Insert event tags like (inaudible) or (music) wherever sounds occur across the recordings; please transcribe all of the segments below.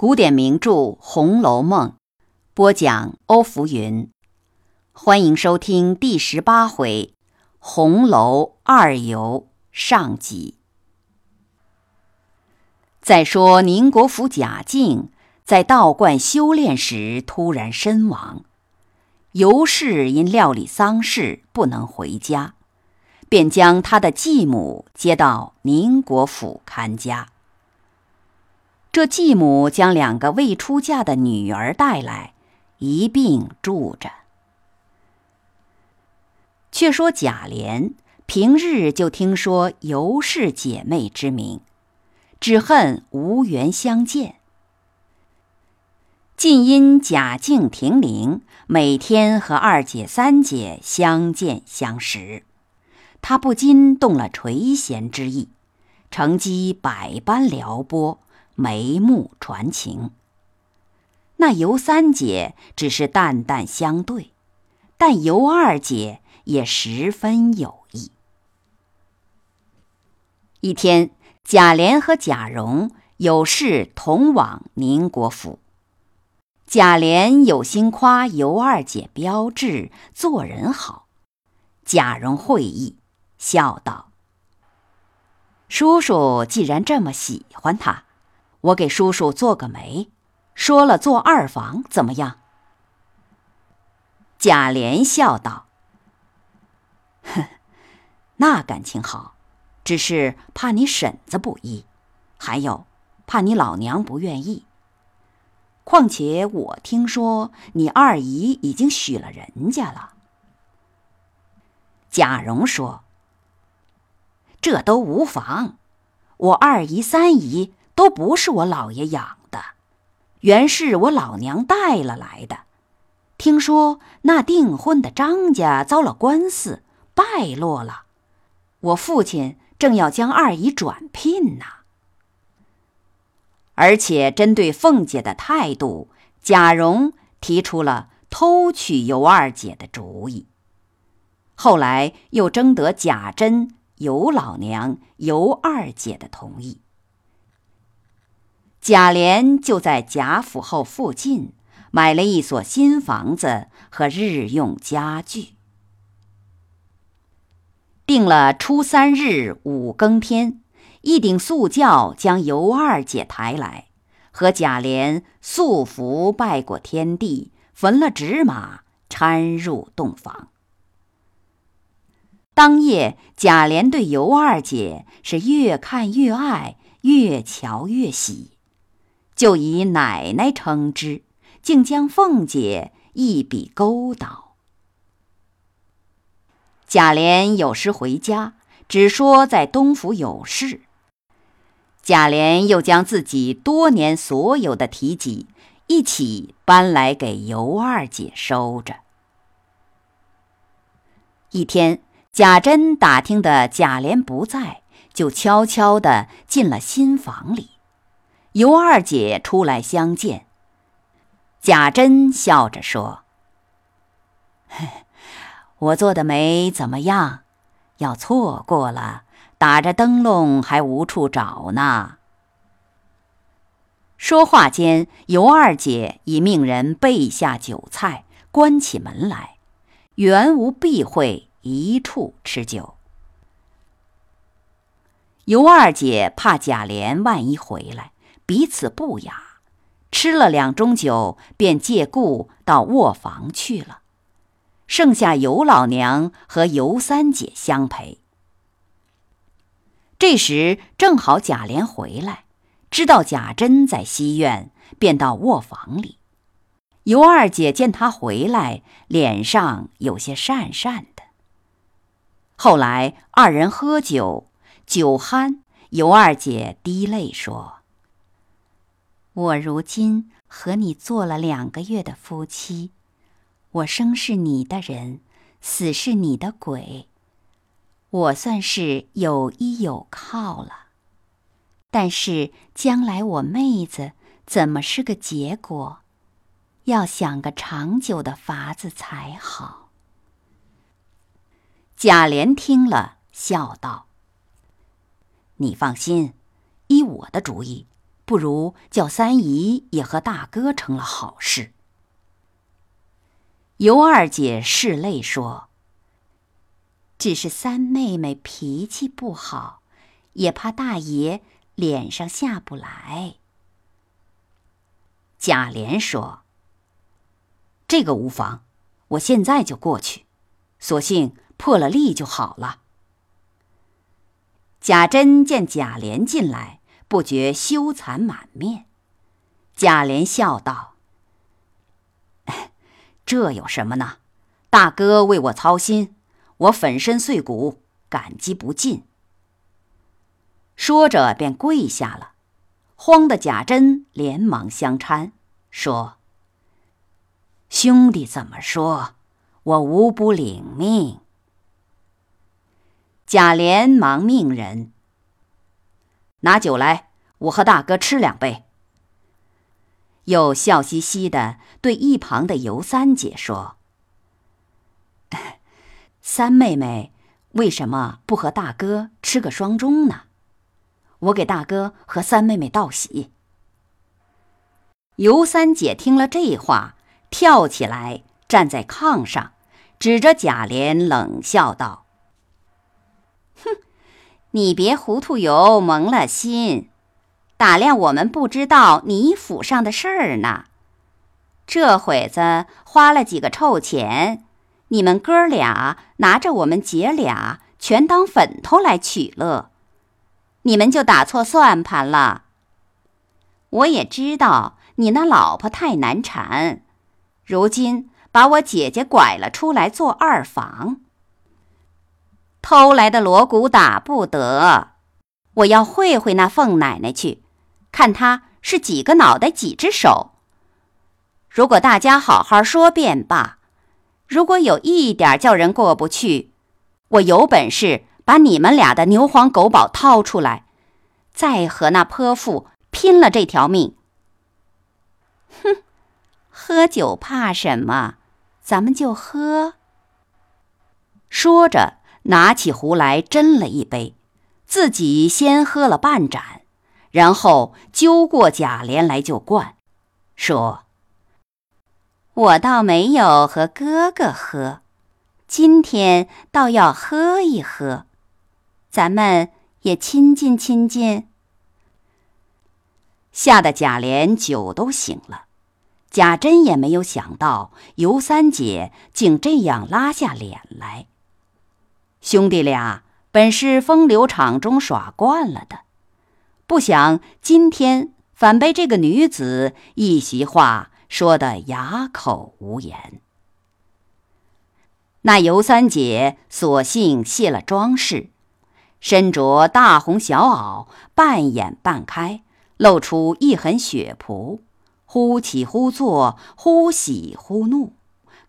古典名著《红楼梦》，播讲欧福云。欢迎收听第十八回《红楼二游》上集。再说宁国府贾敬在道观修炼时突然身亡，尤氏因料理丧事不能回家，便将他的继母接到宁国府看家。这继母将两个未出嫁的女儿带来，一并住着。却说贾琏平日就听说尤氏姐妹之名，只恨无缘相见。近因贾静停灵，每天和二姐、三姐相见相识，他不禁动了垂涎之意，乘机百般撩拨。眉目传情，那尤三姐只是淡淡相对，但尤二姐也十分有意。一天，贾琏和贾蓉有事同往宁国府，贾琏有心夸尤二姐标致，做人好。贾蓉会意，笑道：“叔叔既然这么喜欢她。”我给叔叔做个媒，说了做二房怎么样？贾琏笑道：“哼，那感情好，只是怕你婶子不依，还有怕你老娘不愿意。况且我听说你二姨已经许了人家了。”贾蓉说：“这都无妨，我二姨、三姨。”都不是我老爷养的，原是我老娘带了来的。听说那订婚的张家遭了官司，败落了，我父亲正要将二姨转聘呢。而且针对凤姐的态度，贾蓉提出了偷娶尤二姐的主意。后来又征得贾珍、尤老娘、尤二姐的同意。贾琏就在贾府后附近买了一所新房子和日用家具，定了初三日五更天，一顶素轿将尤二姐抬来，和贾琏素服拜过天地，焚了纸马，搀入洞房。当夜，贾琏对尤二姐是越看越爱，越瞧越喜。就以奶奶称之，竟将凤姐一笔勾倒。贾琏有时回家，只说在东府有事。贾琏又将自己多年所有的提己一起搬来给尤二姐收着。一天，贾珍打听的贾琏不在，就悄悄地进了新房里。尤二姐出来相见，贾珍笑着说：“我做的媒怎么样？要错过了，打着灯笼还无处找呢。”说话间，尤二姐已命人备下酒菜，关起门来，原无避讳，一处吃酒。尤二姐怕贾琏万一回来。彼此不雅，吃了两盅酒，便借故到卧房去了。剩下尤老娘和尤三姐相陪。这时正好贾琏回来，知道贾珍在西院，便到卧房里。尤二姐见他回来，脸上有些讪讪的。后来二人喝酒，酒酣，尤二姐滴泪说。我如今和你做了两个月的夫妻，我生是你的人，死是你的鬼，我算是有依有靠了。但是将来我妹子怎么是个结果？要想个长久的法子才好。贾琏听了，笑道：“你放心，依我的主意。”不如叫三姨也和大哥成了好事。尤二姐拭泪说：“只是三妹妹脾气不好，也怕大爷脸上下不来。”贾琏说：“这个无妨，我现在就过去，索性破了例就好了。”贾珍见贾琏进来，不觉羞惭满面。贾琏笑道：“这有什么呢？大哥为我操心，我粉身碎骨，感激不尽。”说着便跪下了。慌的贾珍连忙相搀，说：“兄弟怎么说，我无不领命。”贾琏忙命人拿酒来，我和大哥吃两杯。又笑嘻嘻的对一旁的尤三姐说：“ (laughs) 三妹妹为什么不和大哥吃个双盅呢？”我给大哥和三妹妹道喜。尤三姐听了这话，跳起来站在炕上，指着贾琏冷笑道：“，你别糊涂油蒙了心，打量我们不知道你府上的事儿呢。这会子花了几个臭钱，你们哥俩拿着我们姐俩全当粉头来取乐。”你们就打错算盘了。我也知道你那老婆太难缠，如今把我姐姐拐了出来做二房，偷来的锣鼓打不得。我要会会那凤奶奶去，看她是几个脑袋几只手。如果大家好好说便罢，如果有一点叫人过不去，我有本事。把你们俩的牛黄狗宝掏出来，再和那泼妇拼了这条命！哼，喝酒怕什么？咱们就喝。说着，拿起壶来斟了一杯，自己先喝了半盏，然后揪过贾琏来就灌，说：“我倒没有和哥哥喝，今天倒要喝一喝。”咱们也亲近亲近。吓得贾琏酒都醒了，贾珍也没有想到尤三姐竟这样拉下脸来。兄弟俩本是风流场中耍惯了的，不想今天反被这个女子一席话说得哑口无言。那尤三姐索性卸了装饰。身着大红小袄，半掩半开，露出一痕血仆，忽起忽坐，忽喜忽怒，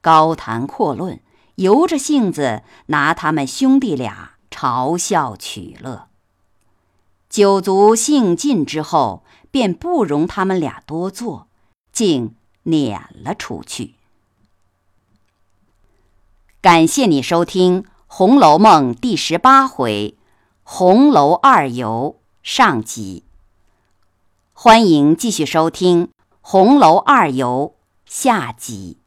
高谈阔论，由着性子拿他们兄弟俩嘲笑取乐。酒足兴尽之后，便不容他们俩多坐，竟撵了出去。感谢你收听《红楼梦》第十八回。红楼二游上集，欢迎继续收听《红楼二游》下集。